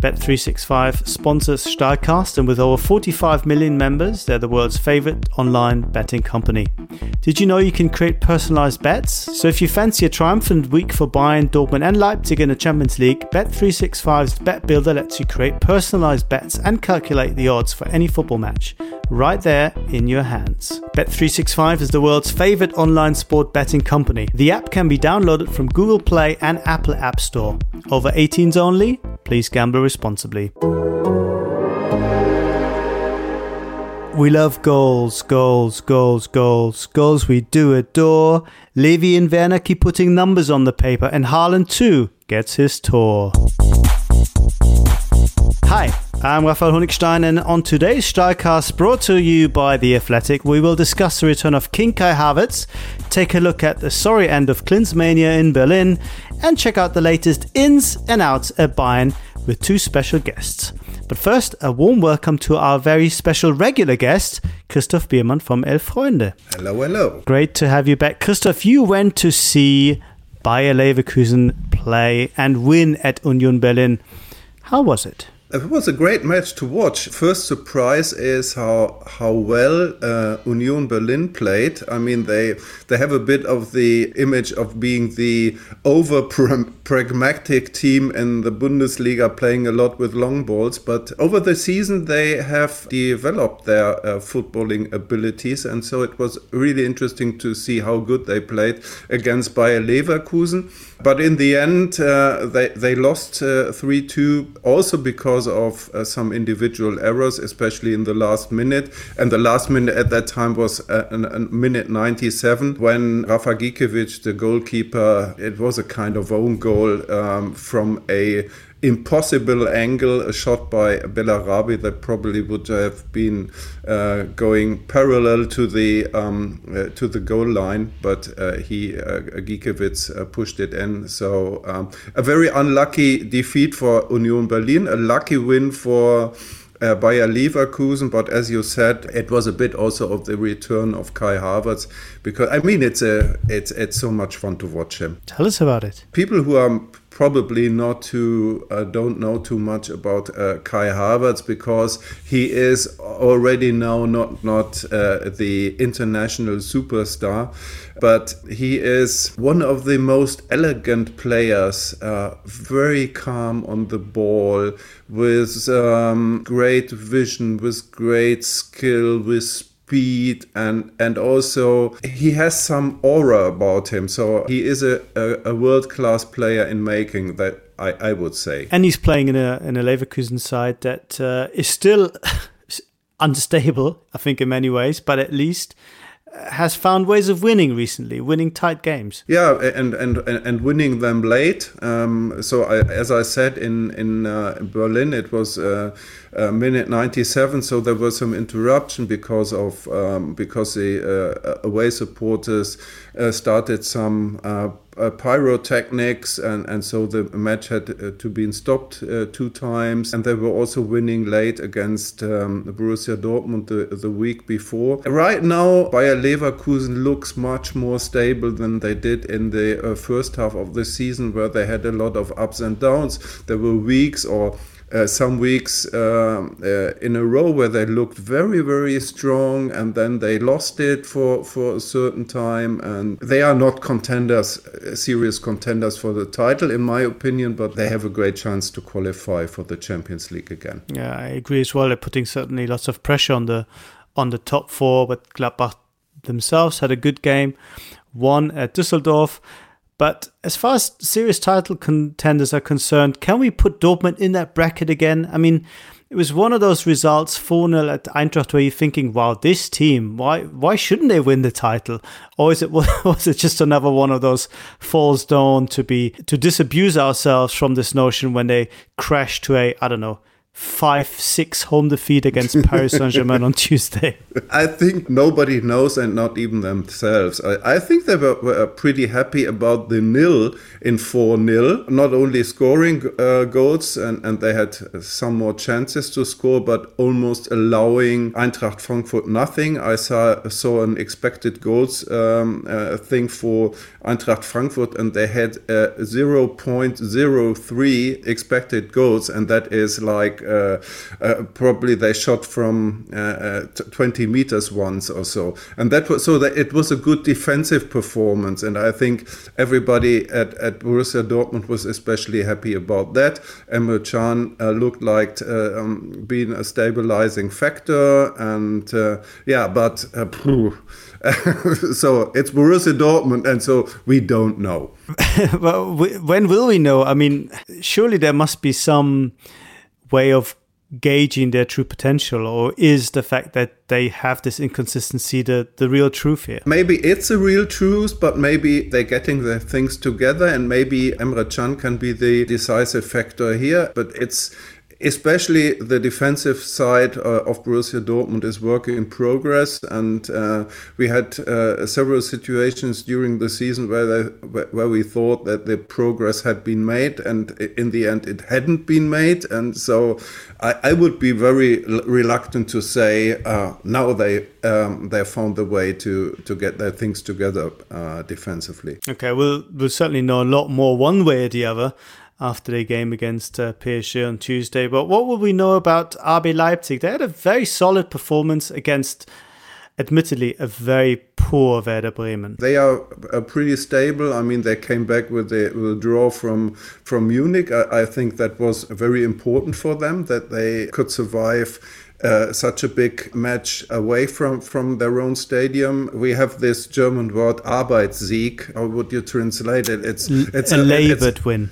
Bet365 sponsors Stahlcast, and with over 45 million members, they're the world's favorite online betting company. Did you know you can create personalized bets? So if you fancy a triumphant week for Bayern, Dortmund, and Leipzig in the Champions League, Bet365's Bet Builder lets you create personalized bets and calculate the odds for any football match right there in your hands. Bet365 is the world's favorite online sport betting company. The app can be downloaded from Google Play and Apple App Store. Over 18s only? Please gamble responsibly. We love goals, goals, goals, goals, goals we do adore. Lewy and Werner keep putting numbers on the paper, and Haaland too gets his tour. Hi, I'm Raphael Honigstein, and on today's Stahlcast, brought to you by The Athletic, we will discuss the return of King Kai Havertz, take a look at the sorry end of Klinsmania in Berlin, and check out the latest ins and outs at Bayern with two special guests. But first, a warm welcome to our very special regular guest, Christoph Biermann from Elf Freunde. Hello, hello. Great to have you back. Christoph, you went to see Bayer Leverkusen play and win at Union Berlin. How was it? It was a great match to watch. First surprise is how how well uh, Union Berlin played. I mean, they they have a bit of the image of being the over pragmatic team in the Bundesliga, playing a lot with long balls. But over the season, they have developed their uh, footballing abilities, and so it was really interesting to see how good they played against Bayer Leverkusen. But in the end, uh, they they lost uh, three two, also because of uh, some individual errors, especially in the last minute. And the last minute at that time was uh, a, a minute 97 when Rafa Gikiewicz, the goalkeeper, it was a kind of own goal um, from a impossible angle, a shot by Bellarabi that probably would have been uh, going parallel to the um, uh, to the goal line, but uh, he uh, Gikiewicz uh, pushed it in. So um, a very unlucky defeat for Union Berlin, a lucky win for. Uh, Bayer Leverkusen, but as you said, it was a bit also of the return of Kai Havertz because I mean it's a it's it's so much fun to watch him. Tell us about it. People who are probably not too uh, don't know too much about uh, Kai Havertz because he is already now not not uh, the international superstar, but he is one of the most elegant players, uh, very calm on the ball, with um, great vision, with great skill, with and and also he has some aura about him. So he is a, a, a world-class player in making that I, I would say. And he's playing in a in a Leverkusen side that uh, is still unstable I think in many ways but at least has found ways of winning recently, winning tight games. Yeah, and and and winning them late. Um, so I, as I said in in uh, Berlin, it was uh, uh, minute 97. So there was some interruption because of um, because the uh, away supporters uh, started some uh, pyrotechnics, and, and so the match had uh, to be stopped uh, two times. And they were also winning late against um, Borussia Dortmund the, the week before. Right now, Bayer Leverkusen looks much more stable than they did in the uh, first half of the season, where they had a lot of ups and downs. There were weeks or uh, some weeks uh, uh, in a row where they looked very, very strong, and then they lost it for, for a certain time. And they are not contenders, uh, serious contenders for the title, in my opinion, but they have a great chance to qualify for the Champions League again. Yeah, I agree as well. They're putting certainly lots of pressure on the on the top four, but Gladbach themselves had a good game, won at Düsseldorf. But as far as serious title contenders are concerned, can we put Dortmund in that bracket again? I mean, it was one of those results 4 0 at Eintracht where you're thinking, wow, this team, why why shouldn't they win the title? Or is it was it just another one of those falls down to be to disabuse ourselves from this notion when they crash to a, I don't know, five six home defeat against Paris Saint Germain on Tuesday? I think nobody knows, and not even themselves. I, I think they were, were, pretty happy about the nil in 4 0, not only scoring uh, goals, and, and they had some more chances to score, but almost allowing Eintracht Frankfurt nothing. I saw, saw an expected goals um, uh, thing for Eintracht Frankfurt, and they had uh, 0.03 expected goals, and that is like probably they shot from uh, uh, 20 meters once or so, and that was so that it was a good defensive performance, and I think everybody at, at Borussia Dortmund was especially happy about that. Emre Can looked like um, being a stabilizing factor, and yeah, but. so it's Borussia Dortmund, and so we don't know. well, when will we know? I mean, surely there must be some way of gauging their true potential, or is the fact that they have this inconsistency the, the real truth here? Maybe it's a real truth, but maybe they're getting their things together, and maybe Emre Can can be the decisive factor here. But it's especially the defensive side uh, of Borussia Dortmund is work in progress, and uh, we had uh, several situations during the season where they, where we thought that the progress had been made, and in the end it hadn't been made, and so I, I would be very reluctant to say uh, now they um, they found the way to to get their things together uh, defensively. Okay, we'll we'll certainly know a lot more one way or the other after their game against uh, PSG on Tuesday. But what will we know about RB Leipzig? They had a very solid performance against, admittedly, a very poor Werder Bremen. They are uh, pretty stable. I mean, they came back with a, with a draw from from Munich. I, I, think that was very important for them that they could survive. Uh, such a big match away from, from their own stadium. We have this German word Arbeitssieg. How would you translate it? It's, it's a, a labored win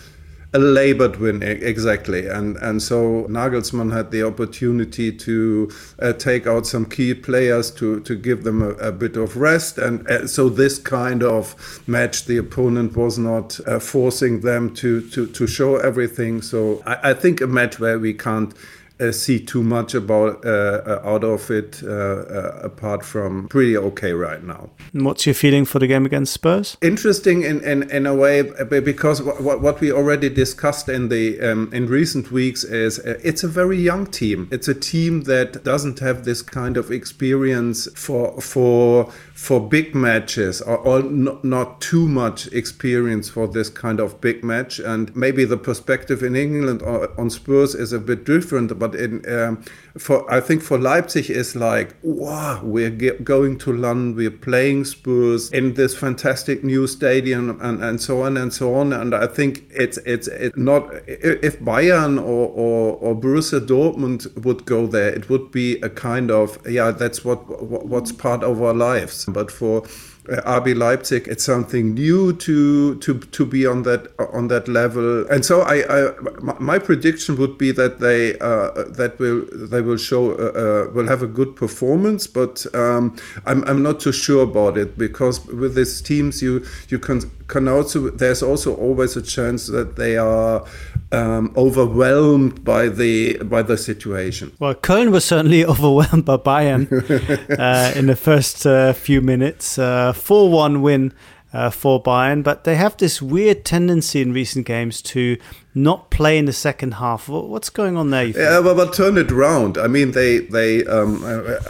a labored win exactly. And and so Nagelsmann had the opportunity to uh, take out some key players to to give them a, a bit of rest. And uh, so this kind of match the opponent was not uh, forcing them to to to show everything. So I, I think a match where we can't uh, see too much about uh, uh out of it uh, uh, apart from pretty okay right now. What's your feeling for the game against Spurs? Interesting in, in, in a way because what, what we already discussed in the um, in recent weeks is it's a very young team. It's a team that doesn't have this kind of experience for for for big matches or, or not, not, too much experience for this kind of big match and maybe the perspective in England on Spurs is a bit different but in um, for I think for Leipzig is like wow we're going to London we're playing Spurs in this fantastic new stadium and, and so on and so on. And I think it's it's it not if Bayern or, or, or Borussia Dortmund would go there it would be a kind of yeah that's what, what what's part of our lives. But for RB Leipzig, it's something new to to to be on that on that level. And so I, I my prediction would be that they uh, that will they will show uh, uh, will have a good performance, but um, I'm I'm not too sure about it because with these teams you you can can also there's also always a chance that they are um, overwhelmed by the by the situation. Well, Köln was certainly overwhelmed by Bayern uh, in the first uh, few minutes. Uh, four-one win uh, for Bayern, but they have this weird tendency in recent games to not play in the second half. What's going on there? Yeah, but, but turn it around. I mean, they they um,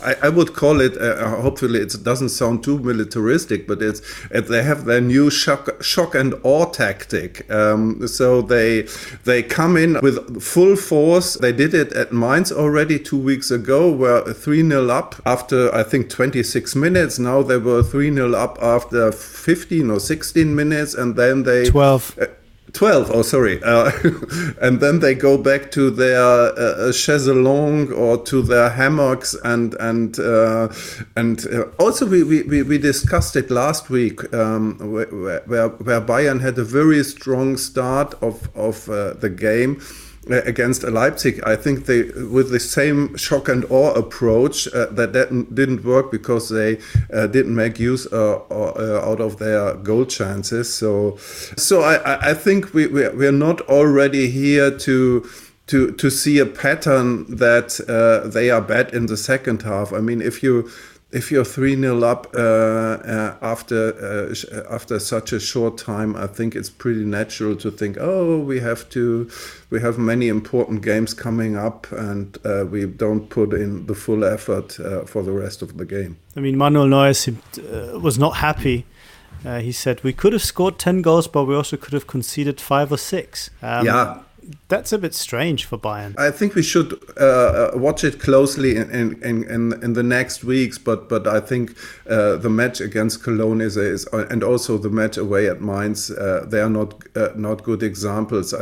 I, I would call it. Uh, hopefully, it doesn't sound too militaristic, but it's they have their new shock shock and awe tactic. Um, so they they come in with full force. They did it at Mainz already two weeks ago, were three 0 up after I think 26 minutes. Now they were three 0 up after 15 or 16 minutes, and then they 12. Uh, 12 oh sorry uh, and then they go back to their uh, chaiselong or to their hammocks and and uh, and uh, also we, we, we discussed it last week um, where, where, where Bayern had a very strong start of, of uh, the game. uh, against Leipzig, I think they with the same shock and awe approach uh, that that didn't work because they uh, didn't make use uh, uh, out of their goal chances. So, so I, I think we we are not already here to to to see a pattern that uh, they are bad in the second half. I mean, if you if you're three 0 up uh, uh, after uh, after such a short time, I think it's pretty natural to think, oh, we have to, we have many important games coming up, and uh, we don't put in the full effort uh, for the rest of the game. I mean, Manuel Neuer uh, was not happy. he said we could have scored ten goals, but we also could have conceded five or six. Um, yeah, that's a bit strange for Bayern. I think we should uh, uh watch it closely in, in, in, in, the next weeks, but but I think uh, the match against Cologne is, is and also the match away at Mainz, uh, they are not uh, not good examples.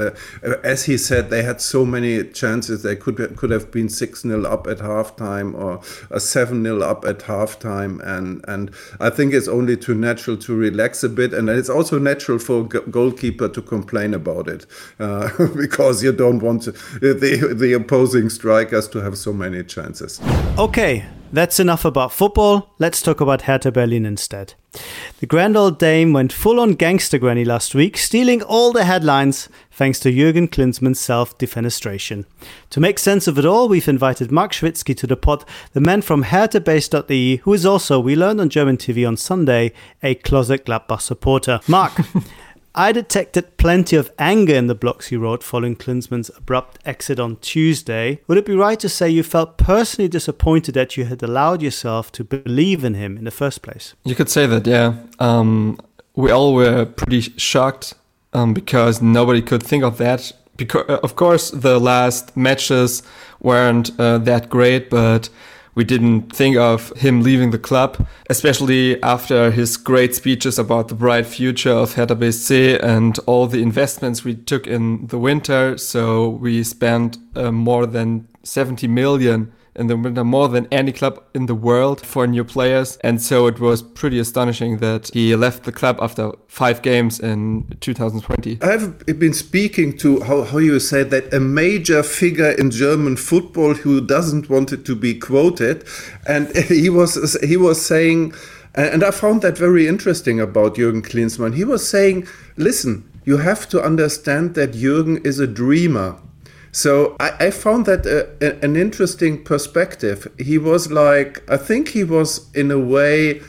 as he said, they had so many chances. They could could have been six 0 up at halftime or a seven 0 up at halftime, and and I think it's only too natural to relax a bit, and it's also natural for goalkeeper to complain about it uh, because because you don't want to, the, the opposing strikers to have so many chances. Okay, that's enough about football. Let's talk about Hertha Berlin instead. The grand old dame went full on gangster granny last week, stealing all the headlines thanks to Jurgen Klinsmann's self defenestration. To make sense of it all, we've invited Mark Schwitzky to the pod, the man from HerthaBase.de, who is also, we learned on German TV on Sunday, a closet Gladbach supporter. Mark, I detected plenty of anger in the blocks you wrote following Klinsmann's abrupt exit on Tuesday. Would it be right to say you felt personally disappointed that you had allowed yourself to believe in him in the first place? You could say that, yeah. Um, we all were pretty shocked um, because nobody could think of that. Because, uh, of course, the last matches weren't uh, that great, but we didn't think of him leaving the club, especially after his great speeches about the bright future of Hertha BSC and all the investments we took in the winter. So we spent uh, more than 70 million in the winter more than any club in the world for new players. And so it was pretty astonishing that he left the club after five games in 2020. I've been speaking to how, how you said that a major figure in German football who doesn't want it to be quoted. And he was he was saying and I found that very interesting about Jürgen Klinsmann. He was saying, listen, you have to understand that Jürgen is a dreamer. So I, I found that a, a, an interesting perspective. He was like, I think he was in a way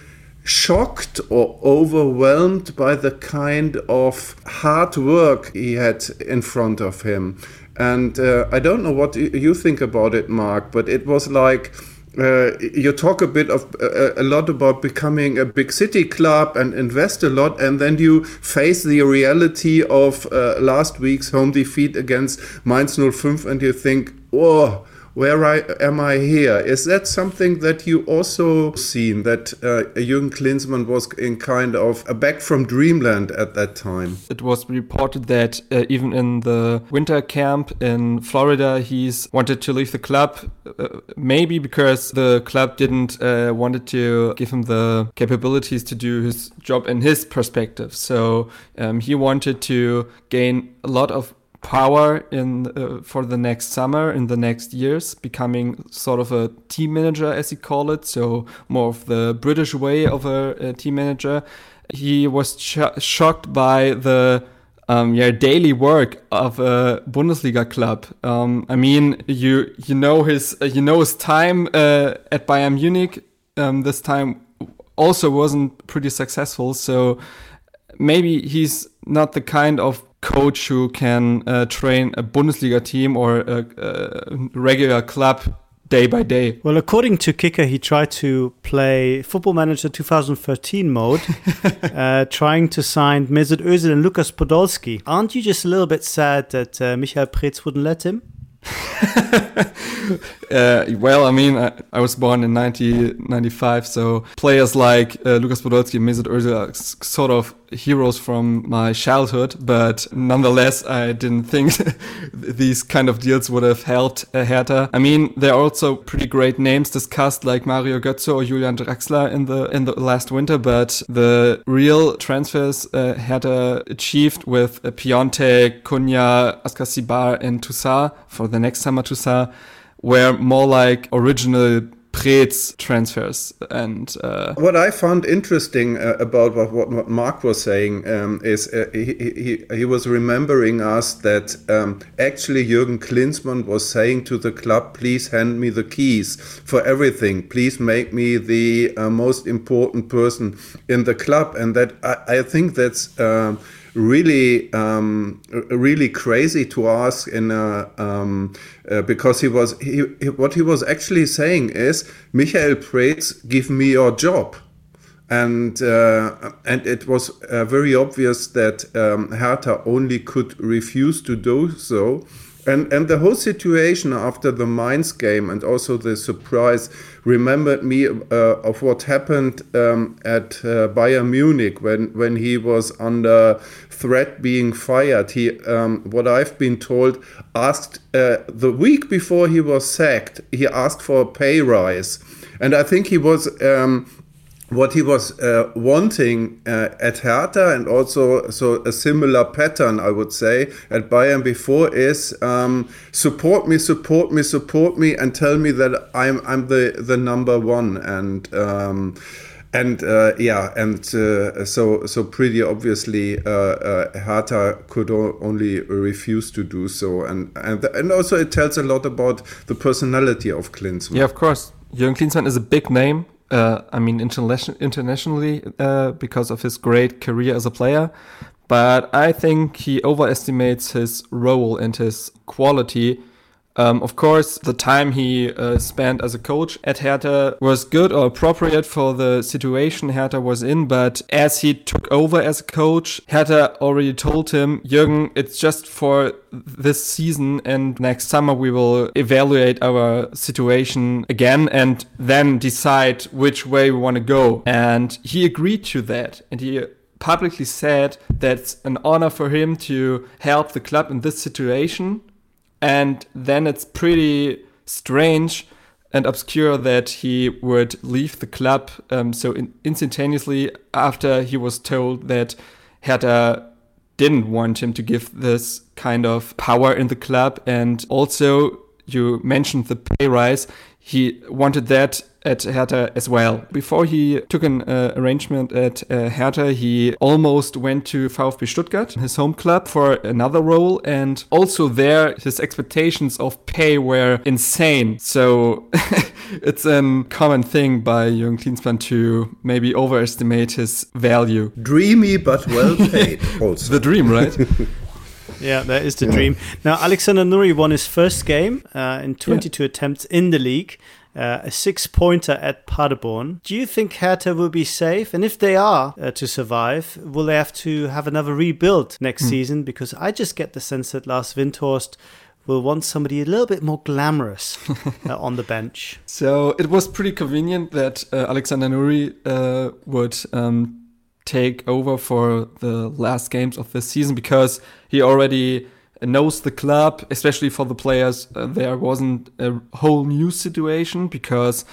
shocked or overwhelmed by the kind of hard work he had in front of him. And uh, I don't know what you think about it, Mark, but it was like uh, you talk a bit of uh, a lot about becoming a big city club and invest a lot, and then you face the reality of uh, last week's home defeat against Mainz 05, and you think, oh where I, am I here? Is that something that you also seen that uh, Jürgen Klinsmann was in kind of a back from dreamland at that time? It was reported that uh, even in the winter camp in Florida, he's wanted to leave the club, uh, maybe because the club didn't uh, wanted to give him the capabilities to do his job in his perspective. So um, he wanted to gain a lot of power in uh, for the next summer in the next years becoming sort of a team manager as he called it so more of the british way of a, a team manager he was sh shocked by the um, yeah, daily work of a Bundesliga club. Um, I mean, you you know his uh, you know his time uh, at Bayern Munich. Um, this time also wasn't pretty successful. So maybe he's not the kind of coach who can uh, train a Bundesliga team or a, a, regular club day by day. Well, according to Kicker, he tried to play Football Manager 2013 mode, uh, trying to sign Mesut Özil and Lukas Podolski. Aren't you just a little bit sad that uh, Michael Preetz wouldn't let him? uh, well, I mean, I, I, was born in 1995, so players like uh, Lukas Podolski and Mesut Ozil are sort of heroes from my childhood, but nonetheless, I didn't think these kind of deals would have helped uh, Hertha. I mean, there are also pretty great names discussed, like Mario Götze or Julian Draxler in the in the last winter, but the real transfers uh, Hertha achieved with uh, Piątek, Cunha, Askar and Tousart for the next summer Tousart were more like original Preetz transfers. And uh, what I found interesting uh, about what, what, what, Mark was saying um, is uh, he, he, he was remembering us that um, actually Jürgen Klinsmann was saying to the club, please hand me the keys for everything. Please make me the uh, most important person in the club. And that I, I think that's um, really um, really crazy to ask in a, um, uh, because he was he, he, what he was actually saying is Michael Preetz give me your job. And uh, and it was uh, very obvious that um, Hertha only could refuse to do so and and the whole situation after the Mainz game and also the surprise remembered me uh, of what happened um, at uh, Bayern Munich when when he was under threat being fired. He, um, what I've been told, asked uh, the week before he was sacked. He asked for a pay rise, and I think he was. Um, what he was uh, wanting uh, at Hertha and also so a similar pattern I would say at Bayern before is um, support me support me support me and tell me that I'm I'm the the number one and um, and uh, yeah and uh, so so pretty obviously uh, uh, Hertha could only refuse to do so and and and also it tells a lot about the personality of Klinsmann. Yeah of course. Jürgen Klinsmann is a big name uh, I mean, internationally uh, because of his great career as a player. But I think he overestimates his role and his quality um, of course, the time he uh, spent as a coach at Hertha was good or appropriate for the situation Hertha was in, but as he took over as a coach, Hertha already told him, Jürgen, it's just for this season and next summer we will evaluate our situation again and then decide which way we want to go. And he agreed to that and he publicly said that's an honor for him to help the club in this situation and then it's pretty strange and obscure that he would leave the club um, so in instantaneously after he was told that Hertha didn't want him to give this kind of power in the club. And also, you mentioned the pay rise. He wanted that at Hertha as well. Before he took an uh, arrangement at uh, Hertha, he almost went to VfB Stuttgart, his home club, for another role. And also there, his expectations of pay were insane. So it's a common thing by Jürgen Klinsmann to maybe overestimate his value. Dreamy but well paid. also. the dream, right? Yeah, that is the yeah. dream. Now, Alexander Nouri won his first game uh, in 22 yeah. attempts in the league uh, a six pointer at Paderborn. Do you think Hertha will be safe? And if they are uh, to survive, will they have to have another rebuild next mm. season? Because I just get the sense that Lars Windhorst will want somebody a little bit more glamorous uh, on the bench. So it was pretty convenient that uh, Alexander Nouri uh, would um, take over for the last games of the season because he already knows the club, especially for the players. Uh, there wasn't a whole new situation because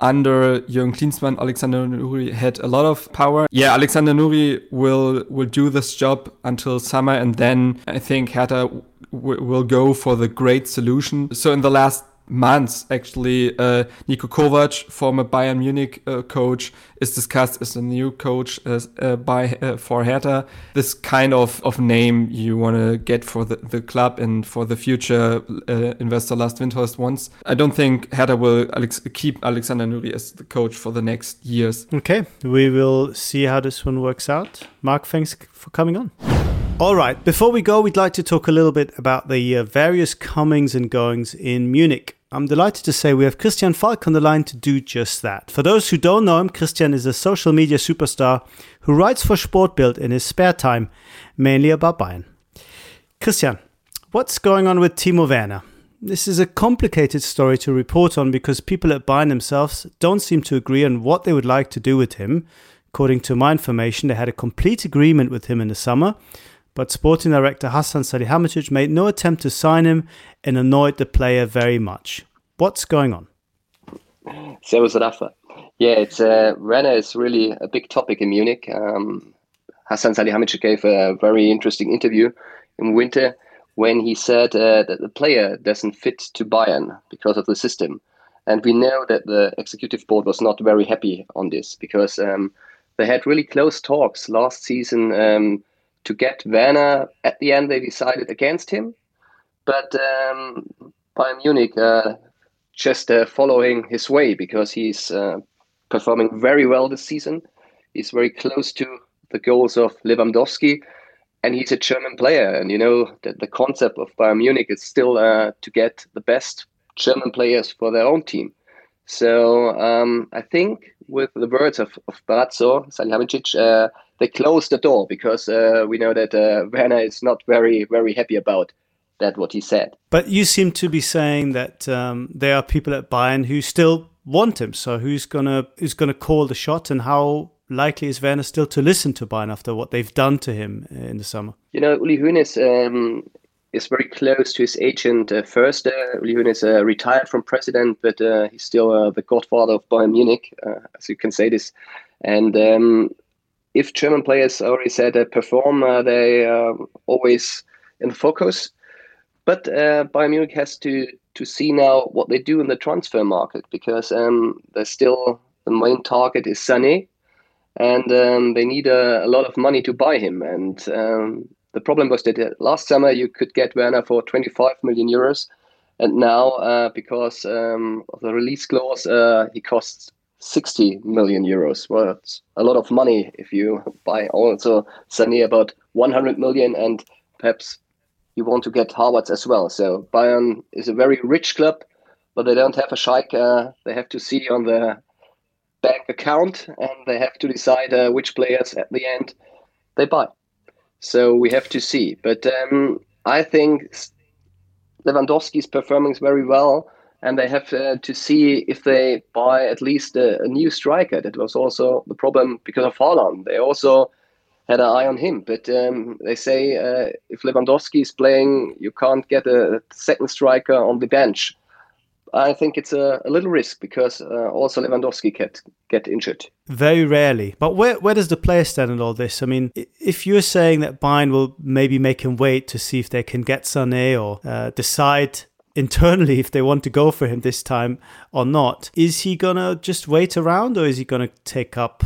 under Jürgen Klinsmann, Alexander Nouri had a lot of power. Yeah, Alexander Nouri will will do this job until summer, and then I think Hertha will go for the great solution. So in the last months, actually, uh, Niko Kovac, former Bayern Munich uh, coach, is discussed as a new coach uh, by uh, for Hertha. This kind of, of name you want to get for the, the club and for the future uh, investor Lars Windhorst wants. I don't think Hertha will Alex keep Alexander Nouri as the coach for the next years. Okay, we will see how this one works out. Mark, thanks for coming on. All right, before we go, we'd like to talk a little bit about the uh, various comings and goings in Munich. I'm delighted to say we have Christian Falk on the line to do just that. For those who don't know him, Christian is a social media superstar who writes for Sportbild in his spare time, mainly about Bayern. Christian, what's going on with Timo Werner? This is a complicated story to report on because people at Bayern themselves don't seem to agree on what they would like to do with him. According to my information, they had a complete agreement with him in the summer, but sporting director Hassan Salihamidzic made no attempt to sign him and annoyed the player very much. What's going on? Servus Rafa. Yeah, it's uh, Werner is really a big topic in Munich. Um, Hassan Salihamidzic gave a very interesting interview in winter when he said uh, that the player doesn't fit to Bayern because of the system. And we know that the executive board was not very happy on this because um, they had really close talks last season um, to get Werner. At the end, they decided against him. But um, Bayern Munich uh, just uh, following his way because he's uh, performing very well this season. He's very close to the goals of Lewandowski, and he's a German player. And you know that the concept of Bayern Munich is still uh, to get the best German players for their own team. So um, I think with the words of, of Brazzo Salihamidzic, uh, they closed the door because uh, we know that uh, Werner is not very, very happy about that, what he said. But you seem to be saying that um, there are people at Bayern who still want him. So who's gonna who's gonna call the shot, and how likely is Werner still to listen to Bayern after what they've done to him in the summer? You know, Uli Hoeneß um, is very close to his agent uh, first. Uh, Uli Hoeneß uh, retired from president, but uh, he's still uh, the godfather of Bayern Munich, uh, as you can say this. And um, if German players already said uh, perform, they are always in focus. But Bayern Munich has to to see now what they do in the transfer market because um, they're still the main target is Sané, and um, they need a, a, lot of money to buy him. And um, the problem was that uh, last summer you could get Werner for 25 million euros, and now uh, because um, of the release clause, uh, he costs 60 million euros. Well, it's a lot of money if you buy also Sané about 100 million and perhaps you want to get Havertz as well. So Bayern is a very rich club, but they don't have a Schalke. Uh, they have to see on their bank account, and they have to decide uh, which players at the end they buy. So we have to see. But um, I think Lewandowski is performing very well, and they have uh, to see if they buy at least a, a, new striker. That was also the problem because of Haaland. They also had an eye on him. But um, they say uh, if Lewandowski is playing, you can't get a second striker on the bench. I think it's a, a little risk because uh, also Lewandowski get get injured. Very rarely. But where where does the player stand in all this? I mean, if you're saying that Bayern will maybe make him wait to see if they can get Sané or uh, decide internally if they want to go for him this time or not, is he gonna just wait around or is he gonna take up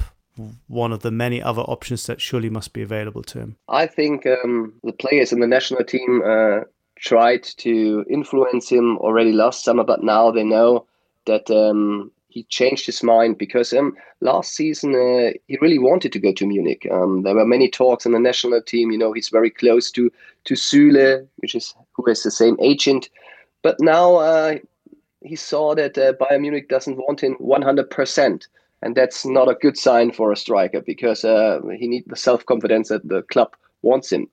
one of the many other options that surely must be available to him? I think um, the players in the national team uh, tried to influence him already last summer, but now they know that um, he changed his mind because um, last season uh, he really wanted to go to Munich. Um, there were many talks in the national team. You know, he's very close to to Süle, which is who has the same agent. But now uh, he saw that uh, Bayern Munich doesn't want him 100 percent and that's not a good sign for a striker because uh, he needs the self confidence that the club wants him.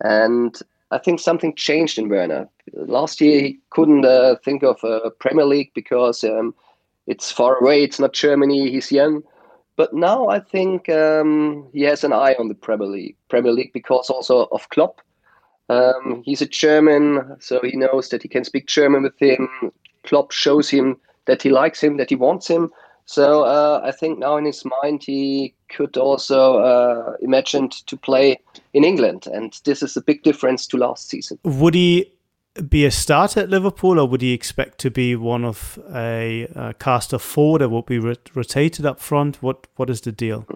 And I think something changed in Werner. Last year he couldn't uh, think of a Premier League because um, it's far away. It's not Germany. He's young. But now I think um, he has an eye on the Premier League. Premier League because also of Klopp. Um, he's a German, so he knows that he can speak German with him. Klopp shows him that he likes him, that he wants him. So uh, I think now in his mind he could also uh, imagine to play in England, and this is a big difference to last season. Would he be a starter at Liverpool, or would he expect to be one of a, a cast of four that will be rotated up front? What What is the deal?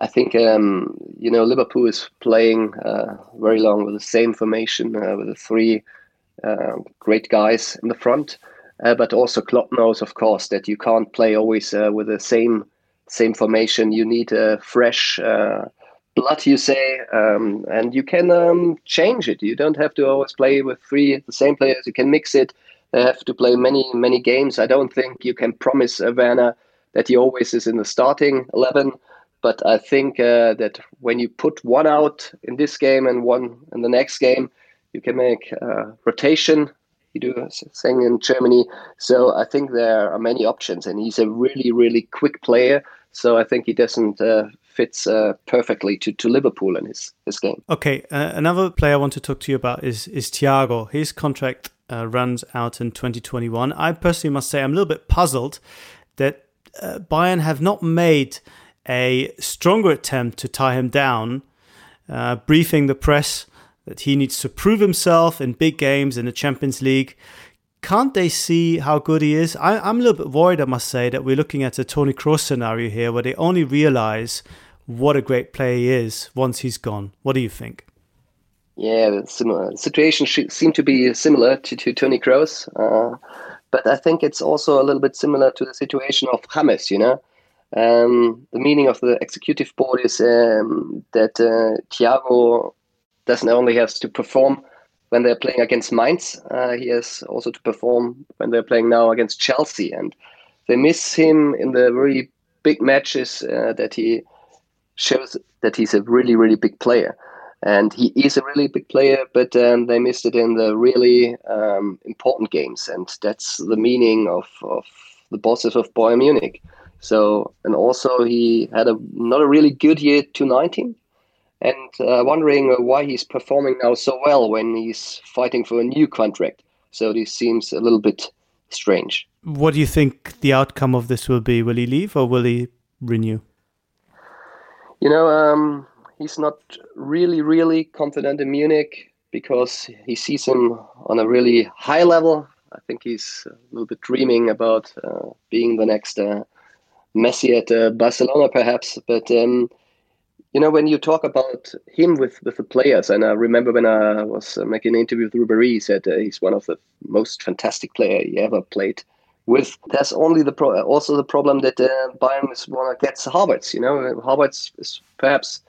I think um, you know Liverpool is playing uh, very long with the same formation uh, with the three uh, great guys in the front. Uh, but also Klopp knows, of course, that you can't play always uh, with the same same formation. You need a fresh uh, blood, you say, um, and you can um, change it. You don't have to always play with three the same players. You can mix it. They have to play many many games. I don't think you can promise Werner that he always is in the starting eleven. But I think uh, that when you put one out in this game and one in the next game, you can make uh, rotation you do saying in Germany. So I think there are many options, and he's a really, really quick player. So I think he doesn't uh, fits uh, perfectly to, to Liverpool in his, his game. Okay, uh, another player I want to talk to you about is is Thiago. His contract uh, runs out in 2021. I personally must say I'm a little bit puzzled that uh, Bayern have not made a stronger attempt to tie him down, uh, briefing the press that he needs to prove himself in big games in the Champions League, can't they see how good he is? I, am a little bit worried, I must say, that we're looking at a Tony Kroos scenario here where they only realize what a great player he is once he's gone. What do you think? Yeah, similar situation seemed to be similar to, to Tony Kroos, uh, but I think it's also a little bit similar to the situation of James. You know, um, the meaning of the executive board is um, that uh, Thiago doesn't only have to perform when they're playing against Mainz, uh, he has also to perform when they're playing now against Chelsea, and they miss him in the really big matches uh, that he shows that he's a really really big player. And he is a really big player, but um, they missed it in the really um, important games, and that's the meaning of, of the bosses of Bayern Munich. So, and also he had a not a really good year 2019, and uh, wondering why he's performing now so well when he's fighting for a new contract. So this seems a little bit strange. What do you think the outcome of this will be? Will he leave or will he renew? You know, um, he's not really, really confident in Munich because he sees him on a really high level. I think he's a little bit dreaming about uh, being the next uh, Messi at uh, Barcelona, perhaps. But um, you know, when you talk about him with, with the players, and I remember when I was uh, making an interview with Ribéry, he said uh, he's one of the most fantastic player he ever played with. There's only the pro- also the problem that uh, Bayern is want to get Havertz. You know, Havertz is perhaps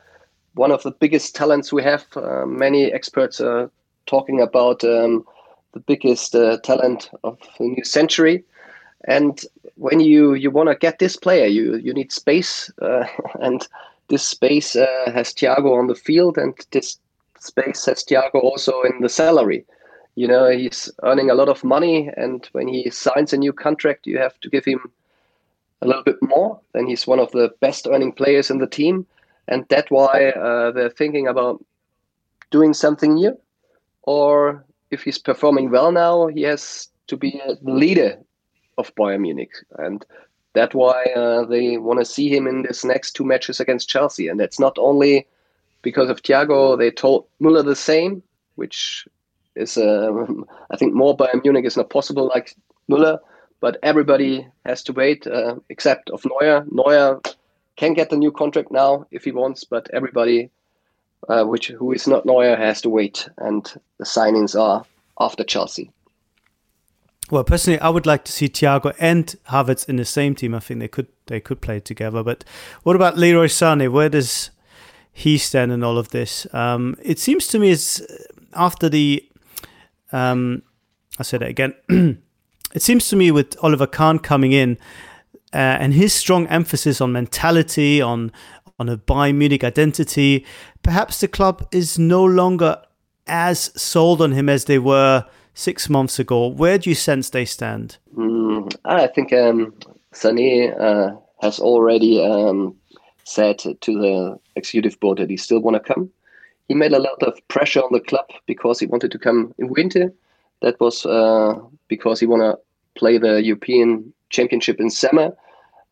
one of the biggest talents we have. Uh, many experts are talking about um, the biggest uh, talent of the new century. And when you, you want to get this player, you, you need space. Uh, and this space uh, has Thiago on the field, and this space has Thiago also in the salary. You know, he's earning a lot of money, and when he signs a new contract, you have to give him a little bit more. Then he's one of the best earning players in the team and that's why uh, they're thinking about doing something new. Or if he's performing well now, he has to be a leader of Bayern Munich, and that's why uh, they want to see him in this next two matches against Chelsea. And that's not only because of Thiago. They told Müller the same, which is, uh, I think, more Bayern Munich is not possible like Müller. But everybody has to wait, uh, except of Neuer. Neuer can get the new contract now if he wants, but everybody uh, which who is not Neuer has to wait, and the signings are after Chelsea. Well, personally, I would like to see Thiago and Havertz in the same team. I think they could they could play together. But what about Leroy Sané? Where does he stand in all of this? Um, it seems to me it's after the um, I said it again. it seems to me with Oliver Kahn coming in uh, and his strong emphasis on mentality, on on a Bayern Munich identity, perhaps the club is no longer as sold on him as they were six months ago. Where do you sense they stand? Mm, I think um, uh, has already um, said to the executive board that he still want to come. He made a lot of pressure on the club because he wanted to come in winter. That was uh, because he want to play the European Championship in summer.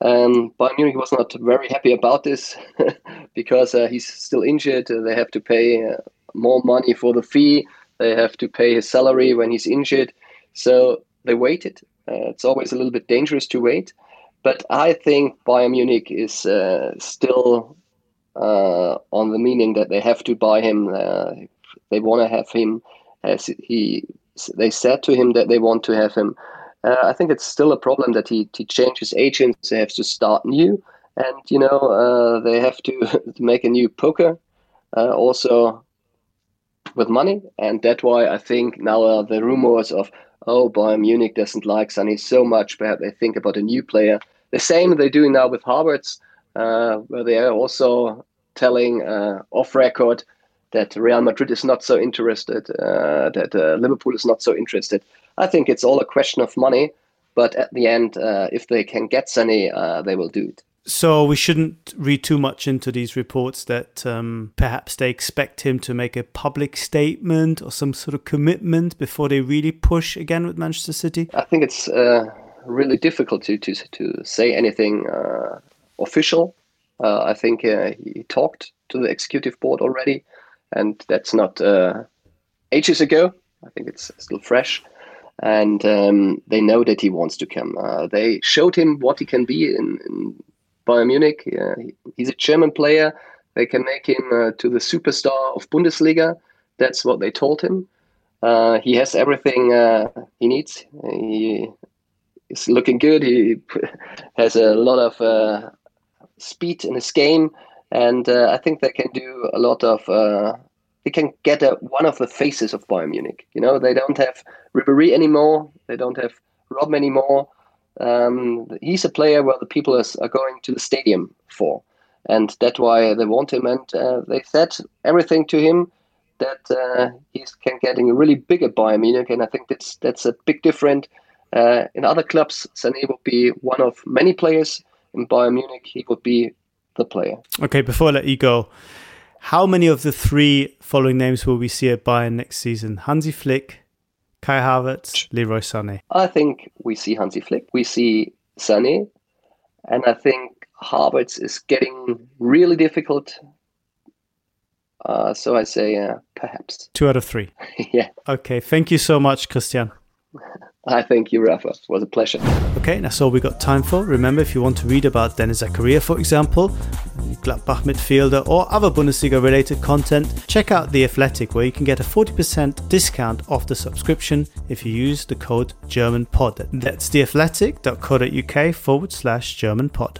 Um, Bayern Munich was not very happy about this because uh, he's still injured. Uh, they have to pay uh, more money for the fee. They have to pay his salary when he's injured. So they waited. Uh, it's always a little bit dangerous to wait. But I think Bayern Munich is uh, still uh, on the meaning that they have to buy him. they want to have him as he. They said to him that they want to have him uh, I think it's still a problem that he, he changes agents. They have to start new, and you know uh, they have to, make a new poker, uh, also with money, and that's why I think now uh, the rumors of oh Bayern Munich doesn't like Sané so much, perhaps they think about a new player. The same they're doing now with Havertz, uh, where they are also telling uh, off record that Real Madrid is not so interested, that Liverpool is not so interested. I think it's all a question of money. But at the end, uh, if they can get uh, they will do it. So we shouldn't read too much into these reports that um, perhaps they expect him to make a public statement or some sort of commitment before they really push again with Manchester City. I think it's uh, really difficult to to, to say anything uh, official. Uh, I think uh, he talked to the executive board already, and that's not ages ago. I think it's still fresh. and um, they know that he wants to come. Uh, they showed him what he can be in, in Bayern Munich. Uh, he's a German player. They can make him uh, to the superstar of Bundesliga. That's what they told him. Uh, he has everything uh, he needs. He is looking good. He has a lot of uh, speed in his game, and I think they can do a lot of they can get a, one of the faces of Bayern Munich. You know, they don't have Ribéry anymore. They don't have Robben anymore. Um, he's a player where the people are, are, going to the stadium for, and that's why they want him. And uh, they said everything to him that uh, he's can getting a really bigger Bayern Munich, and I think that's that's a big difference. Uh, in other clubs, Sané would be one of many players. In Bayern Munich, he would be the player. Okay, before I let you go, how many of the three following names will we see at Bayern next season? Hansi Flick, Kai Havertz, Leroy Sané. I think we see Hansi Flick, we see Sané, and I think Havertz is getting really difficult. Uh, so I say uh, perhaps. Two out of three. yeah. Okay. Thank you so much, Christian. I thank you, Rafa. It was a pleasure. Okay, that's all we got time for. Remember, if you want to read about Denis Zakaria, for example, Gladbach midfielder, or other Bundesliga related content, check out The Athletic, where you can get a 40% discount off the subscription if you use the code GermanPod. That's theathletic.co.uk forward slash GermanPod.